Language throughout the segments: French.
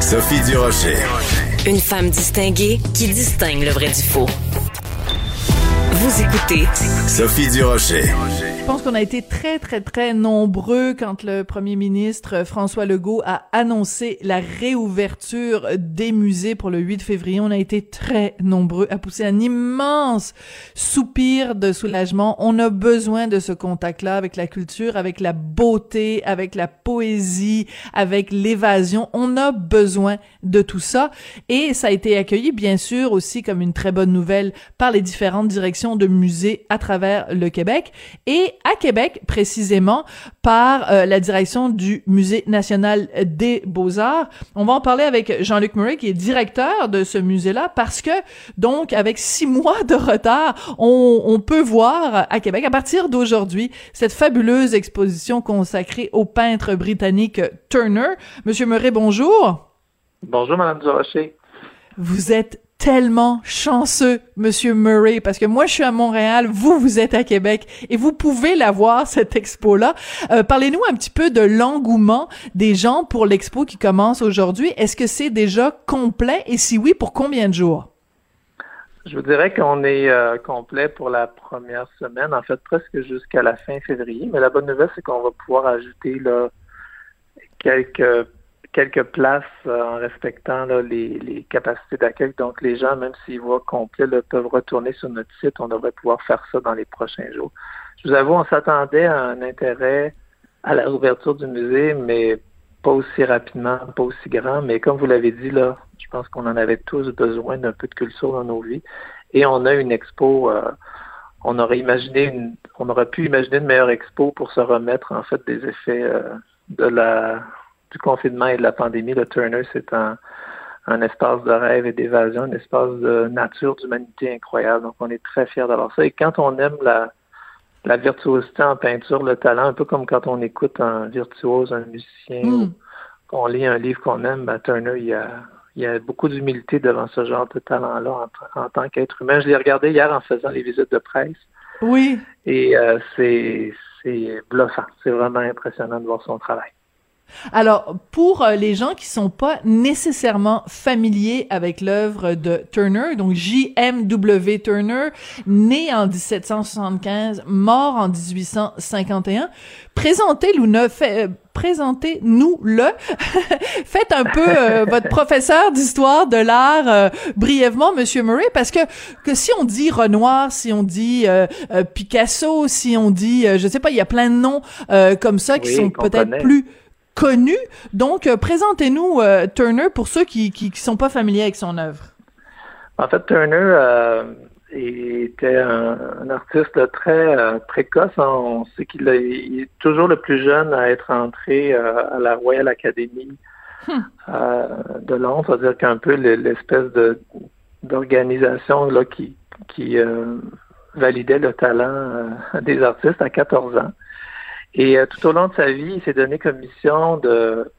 Sophie Durocher. Une femme distinguée qui distingue le vrai du faux. Vous écoutez Sophie Durocher. Je pense qu'on a été très, très, très nombreux quand le premier ministre François Legault a annoncé la réouverture des musées pour le 8 février. On a été très nombreux à pousser un immense soupir de soulagement. On a besoin de ce contact-là avec la culture, avec la beauté, avec la poésie, avec l'évasion. On a besoin de tout ça. Et ça a été accueilli, bien sûr, aussi comme une très bonne nouvelle par les différentes directions de musées à travers le Québec. Et à Québec, précisément, par euh, la direction du Musée national des beaux-arts. On va en parler avec Jean-Luc Murray, qui est directeur de ce musée-là, parce que, donc, avec six mois de retard, on, on peut voir à Québec, à partir d'aujourd'hui, cette fabuleuse exposition consacrée au peintre britannique Turner. Monsieur Murray, bonjour. Bonjour, Madame Durocher. Vous êtes tellement chanceux, Monsieur Murray, parce que moi je suis à Montréal, vous vous êtes à Québec et vous pouvez la voir cette expo-là. Euh, Parlez-nous un petit peu de l'engouement des gens pour l'expo qui commence aujourd'hui. Est-ce que c'est déjà complet? Et si oui, pour combien de jours? Je vous dirais qu'on est euh, complet pour la première semaine, en fait presque jusqu'à la fin février. Mais la bonne nouvelle, c'est qu'on va pouvoir ajouter quelques quelques places euh, en respectant là, les, les, capacités d'accueil. Donc, les gens, même s'ils voient complet, là, peuvent retourner sur notre site. On devrait pouvoir faire ça dans les prochains jours. Je vous avoue, on s'attendait à un intérêt à la ouverture du musée, mais pas aussi rapidement, pas aussi grand. Mais comme vous l'avez dit, là, je pense qu'on en avait tous besoin d'un peu de culture dans nos vies. Et on a une expo. Euh, on aurait imaginé une, on aurait pu imaginer une meilleure expo pour se remettre en fait des effets euh, de la du confinement et de la pandémie, le Turner, c'est un, un espace de rêve et d'évasion, un espace de nature, d'humanité incroyable. Donc, on est très fiers d'avoir ça. Et quand on aime la, la virtuosité en peinture, le talent, un peu comme quand on écoute un virtuose, un musicien, mm. ou qu'on lit un livre qu'on aime, ben, Turner, il y a, il y a beaucoup d'humilité devant ce genre de talent-là en, en, tant qu'être humain. Je l'ai regardé hier en faisant les visites de presse. Oui. Et euh, c'est bluffant. C'est vraiment impressionnant de voir son travail. Alors, pour euh, les gens qui sont pas nécessairement familiers avec l'œuvre de Turner, donc J.M.W. Turner, né en 1775, mort en 1851, présentez-nous fait, euh, présentez-nous le. Faites un peu euh, votre professeur d'histoire de l'art brièvement, Monsieur Murray, parce que que si on dit Renoir, si on dit Picasso, si on dit, je sais pas, il y a plein de noms comme ça qui sont peut-être plus connu. Donc, euh, présentez-nous euh, Turner pour ceux qui, qui, sont pas familiers avec son œuvre. En fait, Turner euh, était un, artiste très précoce. On sait qu'il est toujours le plus jeune à être entré à la Royal Academy hmm. de Londres, c'est-à-dire qu'un peu l'espèce de d'organisation là qui qui validait le talent des artistes à 14 ans. Et euh, tout au long de sa vie, il s'est donné comme mission de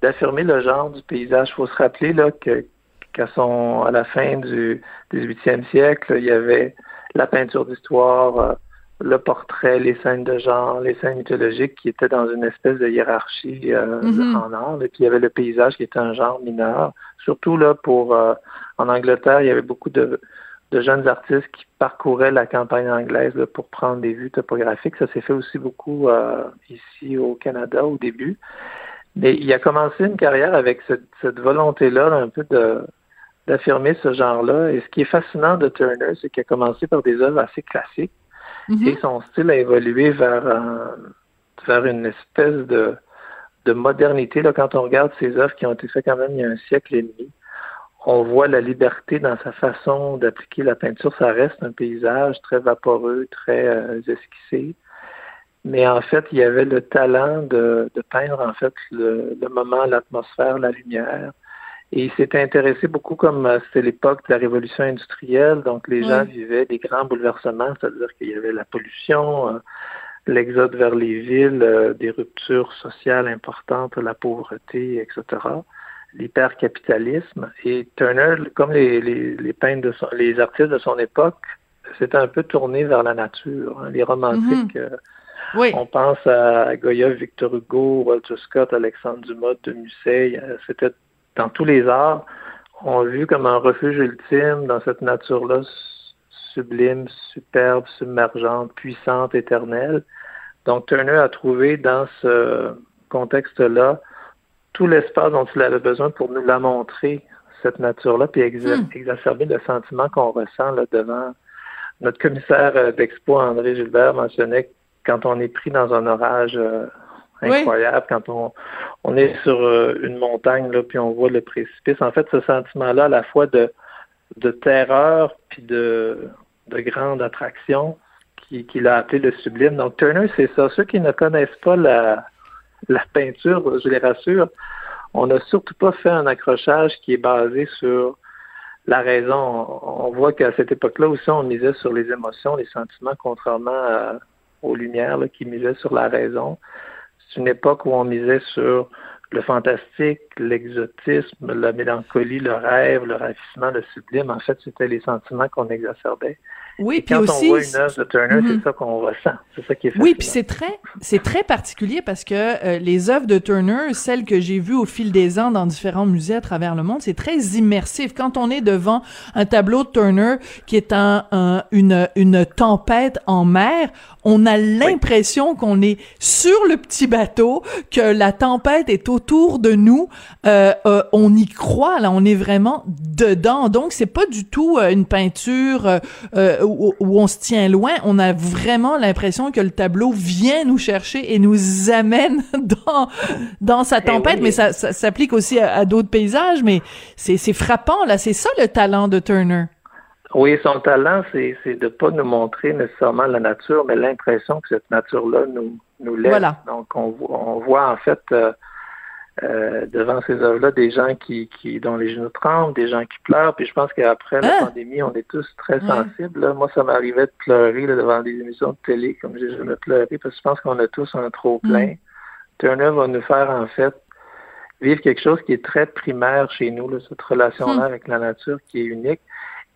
d'affirmer le genre du paysage. Il faut se rappeler là que qu'à son à la fin du 18e siècle, il y avait la peinture d'histoire, euh, le portrait, les scènes de genre, les scènes mythologiques qui étaient dans une espèce de hiérarchie euh, mm-hmm. en art. Et puis il y avait le paysage qui était un genre mineur. Surtout là pour en Angleterre, il y avait beaucoup de de jeunes artistes qui parcouraient la campagne anglaise pour prendre des vues topographiques. Ça s'est fait aussi beaucoup euh, ici au Canada au début. Mais il a commencé une carrière avec cette, volonté-là, un peu de d'affirmer ce genre-là. Et ce qui est fascinant de Turner, c'est qu'il a commencé par des œuvres assez classiques mm-hmm. et son style a évolué vers, vers une espèce de, de modernité. Là, quand on regarde ces œuvres qui ont été faites quand même il y a un siècle et demi, on voit la liberté dans sa façon d'appliquer la peinture. Ça reste un paysage très vaporeux, très euh, esquissé. mais en fait, il y avait le talent de, peindre en fait le, moment, l'atmosphère, la lumière. Et il s'était intéressé beaucoup comme euh, c'était l'époque de la révolution industrielle, donc les gens vivaient des grands bouleversements, c'est-à-dire qu'il y avait la pollution, euh, l'exode vers les villes, euh, des ruptures sociales importantes, la pauvreté, etc., l'hypercapitalisme. Et Turner, comme les, les, les peintres de les artistes de son époque, s'était un peu tourné vers la nature. Hein. Les romantiques mhm. On pense à Goya, Victor Hugo, Walter Scott, Alexandre Dumas, de Musset. Euh, c'était dans tous les arts, on a vu comme un refuge ultime dans cette nature-là sublime, superbe, submergente, puissante, éternelle. Donc Turner a trouvé dans ce contexte-là tout l'espace dont il avait besoin pour nous la montrer, cette nature-là, puis hmm. exacerber le sentiment qu'on ressent là, devant notre commissaire euh, d'expo, André Gilbert, mentionnait quand on est pris dans un orage euh, incroyable, quand on, on est sur euh, une montagne, là, puis on voit le précipice. En fait, ce sentiment-là, à la fois de, de terreur puis de, de grande attraction, qu'il qui a appelé le sublime. Donc, Turner, c'est ça. Ceux qui ne connaissent pas la, la peinture, je les rassure, on n'a surtout pas fait un accrochage qui est basé sur la raison. On voit qu'à cette époque-là aussi, on misait sur les émotions, les sentiments, contrairement aux Lumières qui misaient sur la raison. C'est une époque où on misait sur le fantastique, l'exotisme, la mélancolie, le rêve, le ravissement, le sublime. En fait, c'était les sentiments qu'on exacerbait. Oui, puis aussi. on voit une œuvre de Turner, c'est mhm. ça qu'on ressent. C'est ça qui est Oui, puis c'est très, c'est très particulier parce que euh, les œuvres de Turner, celles que j'ai vues au fil des ans dans différents musées à travers le monde, c'est très immersif. Quand on est devant un tableau de Turner qui est un, une, une tempête en mer, on a l'impression qu'on est sur le petit bateau, que la tempête est autour de nous. Euh, euh, on y croit là, on est vraiment dedans. Donc c'est pas du tout euh, une peinture euh, où, où, on se tient loin. On a vraiment l'impression que le tableau vient nous chercher et nous amène dans dans sa eh tempête. Mais ça, ça s'applique aussi à, à d'autres paysages. Mais c'est c'est frappant là. C'est ça le talent de Turner. Oui, son talent, c'est, de pas nous montrer nécessairement la nature, mais l'impression que cette nature-là nous, nous laisse. Donc, on, on voit en fait euh, euh, devant ces œuvres-là des gens qui, qui dont les genoux tremblent, des gens qui pleurent. Puis je pense qu'après la ah! pandémie, on est tous très sensibles. Moi, ça m'arrivait de pleurer devant des émissions de télé, comme j'ai jamais pleuré, parce que je pense qu'on a tous un trop plein. Mm. Turner va nous faire en fait vivre quelque chose qui est très primaire chez nous, là, cette relation-là mm. avec la nature qui est unique.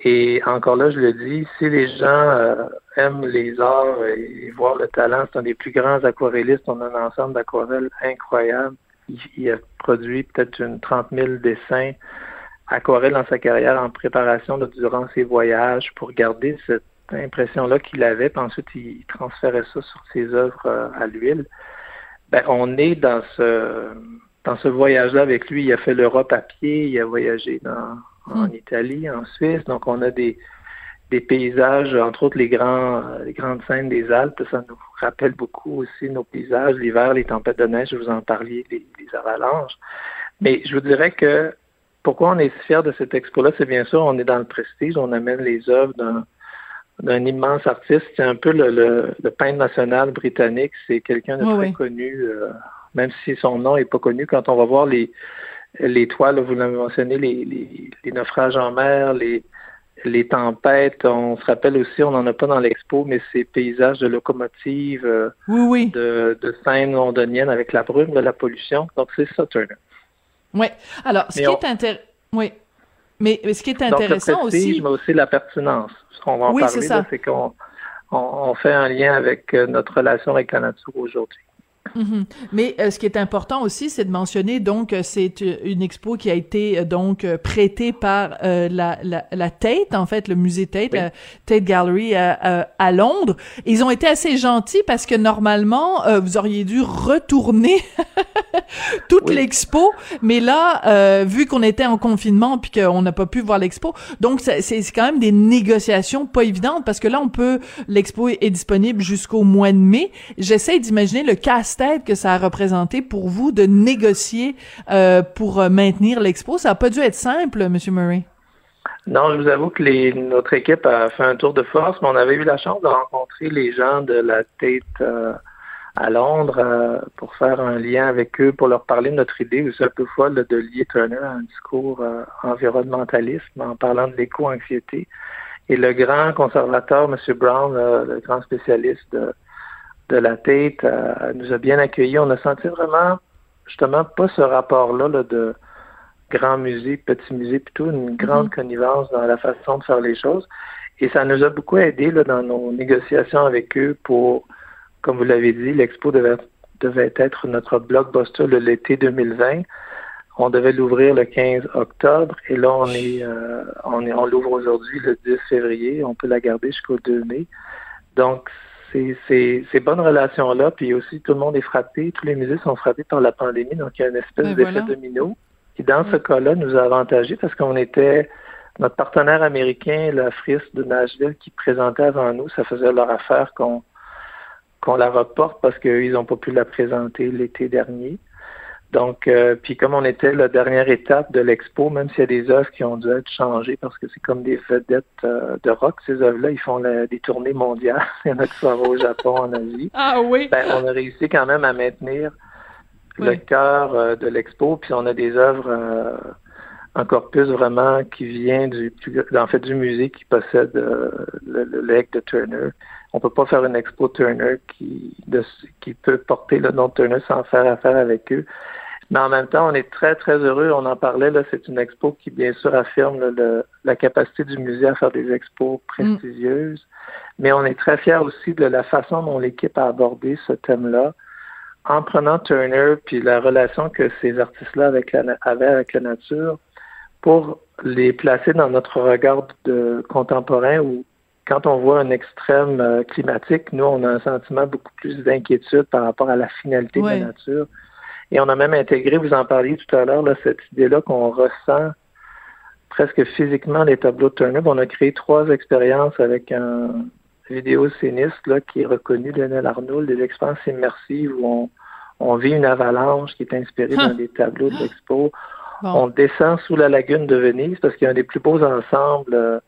Et encore là, je le dis, si les gens euh, aiment les arts et, voir le talent, c'est un des plus grands aquarellistes. On a un ensemble d'aquarelles incroyable. Il, a produit peut-être une trente mille dessins aquarelles dans sa carrière en préparation durant ses voyages pour garder cette impression-là qu'il avait. Puis ensuite, il, transférait ça sur ses œuvres euh, à l'huile. Ben, on est dans ce dans ce voyage-là avec lui. Il a fait l'Europe à pied, il a voyagé dans en hmm. Italie, en Suisse. Donc, on a des, des paysages, entre autres les, grands, les grandes scènes des Alpes. Ça nous rappelle beaucoup aussi nos paysages, l'hiver, les tempêtes de neige, je vous en parliez, les, avalanches. Mais je vous dirais que pourquoi on est si fiers de cette expo-là, c'est bien sûr, on est dans le prestige, on amène les œuvres d'un d'un immense artiste. C'est un peu le, le, peintre national britannique. C'est quelqu'un de très connu, euh, même si son nom n'est pas connu. Quand on va voir les, les toiles, vous l'avez mentionné, les, les, les, naufrages en mer, les, les tempêtes. On se rappelle aussi, on n'en a pas dans l'expo, mais ces paysages de locomotives, euh, oui, de, de scènes londoniennes avec la brume, de la pollution. Donc, c'est ça, Turner. Oui. Alors, ce qui est intéressant... Oui. Mais, ce qui est intéressant Donc, le prestige, aussi... mais aussi la pertinence. Ce qu'on va en parler, c'est qu'on on, fait un lien avec euh, notre relation avec la nature aujourd'hui. Mhm. Mais euh, ce qui est important aussi, c'est de mentionner donc euh, c'est euh, une expo qui a été donc prêtée par la, la, la, Tate, en fait, le musée Tate, Tate Gallery à Londres. Ils ont été assez gentils parce que normalement, vous auriez dû retourner toute l'expo, mais là, vu qu'on était en confinement puis qu'on n'a pas pu voir l'expo, donc c'est quand même des négociations pas évidentes parce que là, on peut, l'expo est disponible jusqu'au mois de mai. J'essaie d'imaginer le cast que ça a représenté pour vous de négocier euh, pour euh, maintenir l'expo? Ça n'a pas dû être simple, M. Murray. Non, je vous avoue que notre équipe a fait un tour de force, mais on avait eu la chance de rencontrer les gens de la tête euh, à Londres euh, pour faire un lien avec eux, pour leur parler de notre idée c'est un peu de lier Turner à un discours euh, environnementaliste en parlant de l'éco-anxiété. Et le grand conservateur, M. Brown, le grand spécialiste de, de la tête, nous a bien accueillis. On a senti vraiment, justement, pas ce rapport-là de grand musée, petit musée, plutôt une grande mm-hmm. connivence dans la façon de faire les choses. Et ça nous a beaucoup aidé là, dans nos négociations avec eux pour comme vous l'avez dit, l'expo devait, devait être notre blockbuster de l'été 2020. On devait l'ouvrir le 15 octobre et là on est euh, on est on l'ouvre aujourd'hui le 10 février. On peut la garder jusqu'au 2 mai. Donc ces, ces bonnes relations là, puis aussi tout le monde est frappé, tous les musées sont frappés par la pandémie, donc il y a une espèce ben d'effet domino qui dans ce cas-là nous a avantagé parce qu'on était notre partenaire américain, la FRIS de Nashville, qui présentait avant nous, ça faisait leur affaire qu'on qu'on la reporte parce qu'ils n'ont pas pu la présenter l'été dernier. Donc, euh, puis comme on était la dernière étape de l'expo, même s'il y a des œuvres qui ont dû être changées parce que c'est comme des vedettes euh, de rock, ces œuvres-là, ils font des tournées mondiales. Il y en a qui sont au Japon, en Asie. Ah oui. Ben, on a réussi quand même à maintenir le cœur euh, de l'expo, puis on a des œuvres un corpus vraiment qui vient du en fait du musée qui possède le, le, de Turner on peut pas faire une expo Turner qui, qui peut porter le nom de Turner sans faire affaire avec eux. Mais en même temps, on est très, très heureux. On en parlait, là, c'est une expo qui, bien sûr, affirme la capacité du musée à faire des expos prestigieuses. Mais on est très fiers aussi de la façon dont l'équipe a abordé ce thème-là en prenant Turner puis la relation que ces artistes-là avaient avec la nature pour les placer dans notre regard de contemporain ou quand on voit un extrême euh, climatique, nous, on a un sentiment beaucoup plus d'inquiétude par rapport à la finalité de la nature. Et on a même intégré, vous en parliez tout à l'heure, cette idée-là qu'on ressent presque physiquement les tableaux de Turner. On a créé trois expériences avec un vidéocéniste là, qui est reconnu, Lionel Arnould, des expériences immersives où on, vit une avalanche qui est inspirée dans des tableaux de l'expo. On descend sous la lagune de Venise parce qu'il y a un des plus beaux ensembles euh,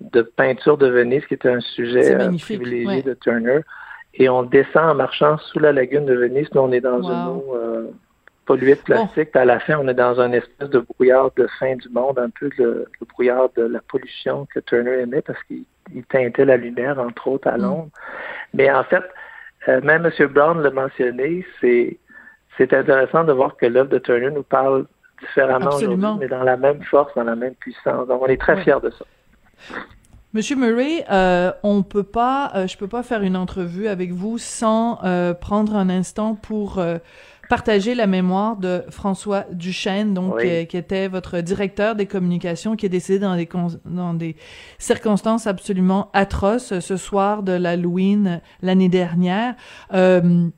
de peinture de Venise, qui était un sujet euh, privilégié de Turner. Et on descend en marchant sous la lagune de Venise. Là, on est dans une eau euh, polluée de plastique. À la fin, on est dans un espèce de brouillard de fin du monde, un peu le, brouillard de la pollution que Turner aimait parce qu'il teintait la lumière, entre autres, à mm. Londres. Mais en fait, euh, même M. Brown l'a mentionné, c'est c'est intéressant de voir que l'œuvre de Turner nous parle différemment aujourd'hui, mais dans la même force, dans la même puissance. Donc, on est très fiers de ça. Monsieur Murray, euh, on peut pas, euh, je peux pas faire une entrevue avec vous sans euh, prendre un instant pour euh, partager la mémoire de François Duchesne, donc qui était votre directeur des communications, qui est décédé dans des dans des circonstances absolument atroces ce soir de l'Halloween l'année dernière. il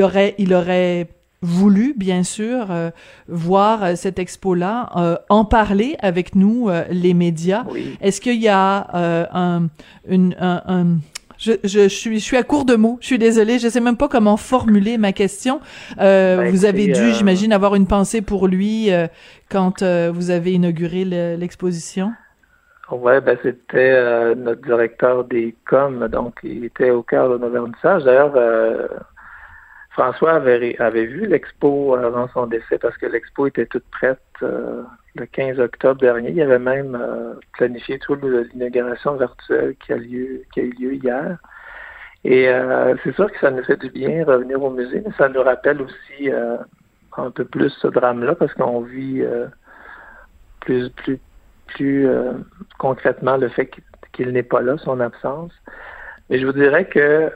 aurait, il aurait voulu, bien sûr, euh, voir euh, cette expo-là, euh, en parler avec nous, les médias. Est-ce qu'il y a un, une, un, je, je, suis, je suis à court de mots. Je suis désolée. Je sais même pas comment formuler ma question. Ben, vous avez dû, j'imagine, avoir une pensée pour lui quand vous avez inauguré l'exposition. Ouais, ben c'était notre directeur des coms, donc il était au cœur de nos vernissages. D'ailleurs, François avait, vu l'expo avant son décès parce que l'expo était toute prête euh, le 15 octobre dernier. Il avait même euh, planifié toute l'inauguration virtuelle qui a, qui eu lieu hier. Et euh, c'est sûr que ça nous fait du bien revenir au musée, mais ça nous rappelle aussi un peu plus ce drame-là parce qu'on vit plus concrètement le fait qu'il n'est pas là, son absence. Mais je vous dirais que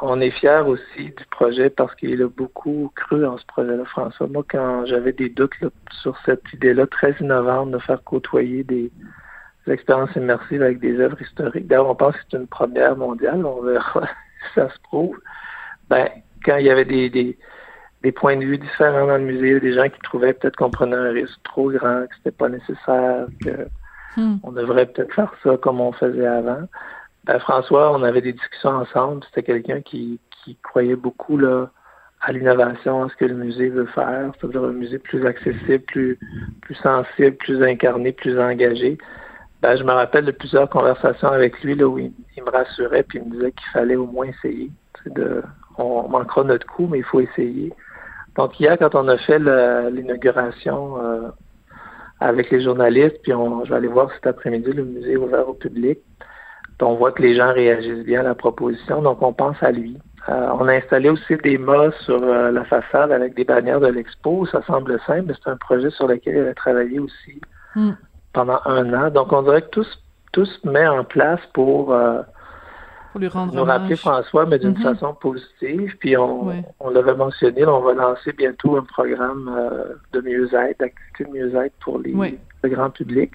on est fiers aussi du projet parce qu'il a beaucoup cru en ce projet-là, François. Moi, quand j'avais des doutes sur cette idée-là très innovante de faire côtoyer des, expériences immersives avec des œuvres historiques, d'ailleurs, on pense que c'est une première mondiale, on verra si ça se prouve. Ben, quand il y avait des, des, points de vue différents dans le musée, des gens qui trouvaient peut-être qu'on prenait un risque trop grand, que c'était pas nécessaire, que hmm. on devrait peut-être faire ça comme on faisait avant. Ben, François, on avait des discussions ensemble. C'était quelqu'un qui, croyait beaucoup à l'innovation, à ce que le musée veut faire, c'est-à-dire un musée plus accessible, plus, sensible, plus incarné, plus engagé. ben, je me rappelle de plusieurs conversations avec lui où il, me rassurait puis il me disait qu'il fallait au moins essayer. On manquera notre coup, mais il faut essayer. Donc hier, quand on a fait l'inauguration euh, avec les journalistes, puis je vais aller voir cet après-midi le musée ouvert au public, on voit que les gens réagissent bien à la proposition, donc on pense à lui. Euh, on a installé aussi des mâts sur euh, la façade avec des bannières de l'expo. Ça semble simple, mais c'est un projet sur lequel il a travaillé aussi hmm. pendant un an. Donc on dirait que tout, tout se met en place pour pour lui rendre nous rappeler François, mais d'une mhm. façon positive. Puis on, on l'avait mentionné, on va lancer bientôt un programme euh, de mieux-être, d'activité de mieux-être pour les, le grand public.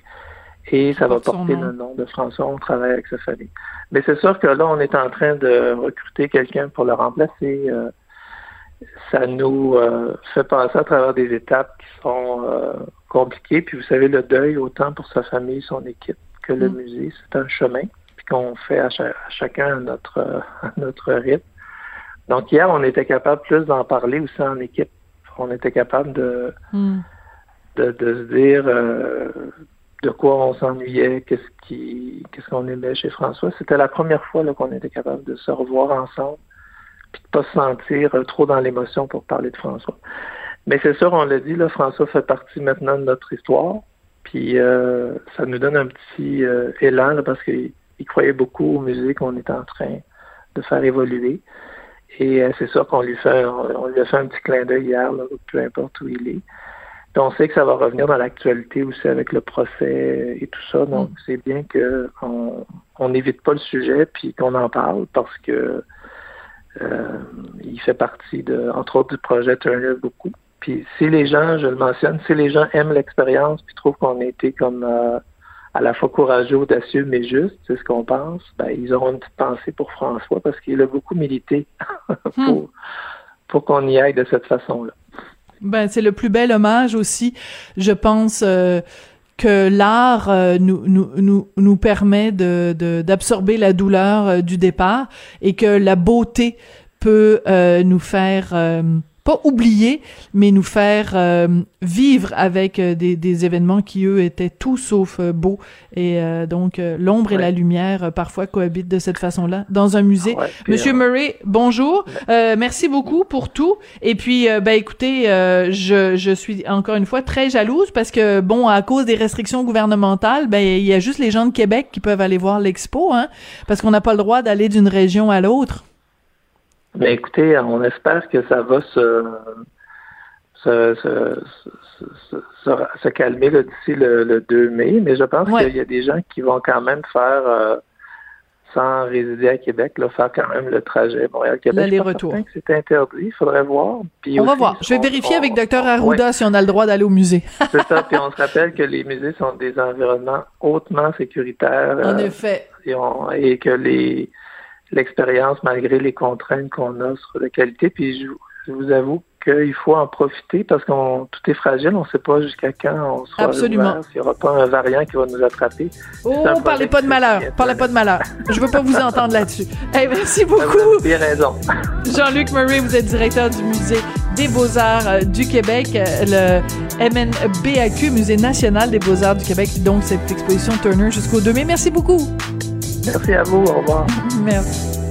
Et ça va porter le nom de François. On travaille avec sa famille. Mais c'est sûr que là, on est en train de recruter quelqu'un pour le remplacer. Euh, ça nous euh, fait passer à travers des étapes qui sont compliquées. Puis vous savez, le deuil, autant pour sa famille, son équipe, que le mm. musée, c'est un chemin qu'on fait à, chacun à notre, notre rythme. Donc hier, on était capable plus d'en parler aussi en équipe. On était capable de, hmm. de, se dire euh, de quoi on s'ennuyait, qu'est-ce qu'on aimait chez François. C'était la première fois qu'on était capable de se revoir ensemble puis de pas se sentir trop dans l'émotion pour parler de François. Mais c'est sûr, on l'a dit, François fait partie maintenant de notre histoire. Puis euh, ça nous donne un petit euh, élan parce que il croyait beaucoup aux musiques qu'on est en train de faire évoluer. Et euh, c'est ça qu'on lui fait, on, lui a fait un petit clin d'œil hier, peu importe où il est. on sait que ça va revenir dans l'actualité aussi avec le procès et tout ça. Donc, mm. c'est bien qu'on n'évite pas le sujet puis qu'on en parle parce que euh, il fait partie de, entre autres, du projet Turner beaucoup. Puis si les gens, je le mentionne, si les gens aiment l'expérience puis trouvent qu'on a été comme euh, à la fois courageux, audacieux, mais juste, c'est ce qu'on pense, ben, ils auront une petite pensée pour François parce qu'il a beaucoup milité hmm. pour, pour qu'on y aille de cette façon-là. Ben, c'est le plus bel hommage aussi, je pense, euh, que l'art euh, nous, nous, nous, nous permet de, d'absorber la douleur euh, du départ et que la beauté peut nous faire pas oublier, mais nous faire euh, vivre avec euh, des, des, événements qui, eux, étaient tout sauf euh, beaux. Et donc, l'ombre et la lumière parfois cohabitent de cette façon-là dans un musée. Monsieur Murray, bonjour. merci beaucoup pour tout. Et puis, ben écoutez, je, je suis encore une fois très jalouse parce que, bon, à cause des restrictions gouvernementales, ben il y a juste les gens de Québec qui peuvent aller voir l'expo, hein, parce qu'on n'a pas le droit d'aller d'une région à l'autre. Mais écoutez, on espère que ça va se, se, se, se, calmer d'ici le, 2 mai, mais je pense qu'il y a des gens qui vont quand même faire, euh, sans résider à Québec, là, faire quand même le trajet Montréal-Québec. L'aller-retour. C'est interdit, il faudrait voir. on va voir. Je vais vérifier avec Dr Arruda si on a le droit d'aller au musée. C'est ça, puis on se rappelle que les musées sont des environnements hautement sécuritaires. En euh, effet. et que les l'expérience malgré les contraintes qu'on a sur la qualité. Puis je, vous avoue qu'il faut en profiter parce qu'on tout est fragile, on ne sait pas jusqu'à quand on sera Absolument. S'il n'y aura pas un variant qui va nous attraper. Oh, parlez pas de malheur, parlez pas de malheur. Je veux pas vous entendre là-dessus. Hey, merci beaucoup. Vous avez bien raison. Jean-Luc Murray, vous êtes directeur du musée des Beaux-Arts euh, du Québec, euh, le MNBAQ, Musée national des Beaux-Arts du Québec. Donc, cette exposition Turner jusqu'au 2 mai. Merci beaucoup. Merci à vous. Au revoir. Merci.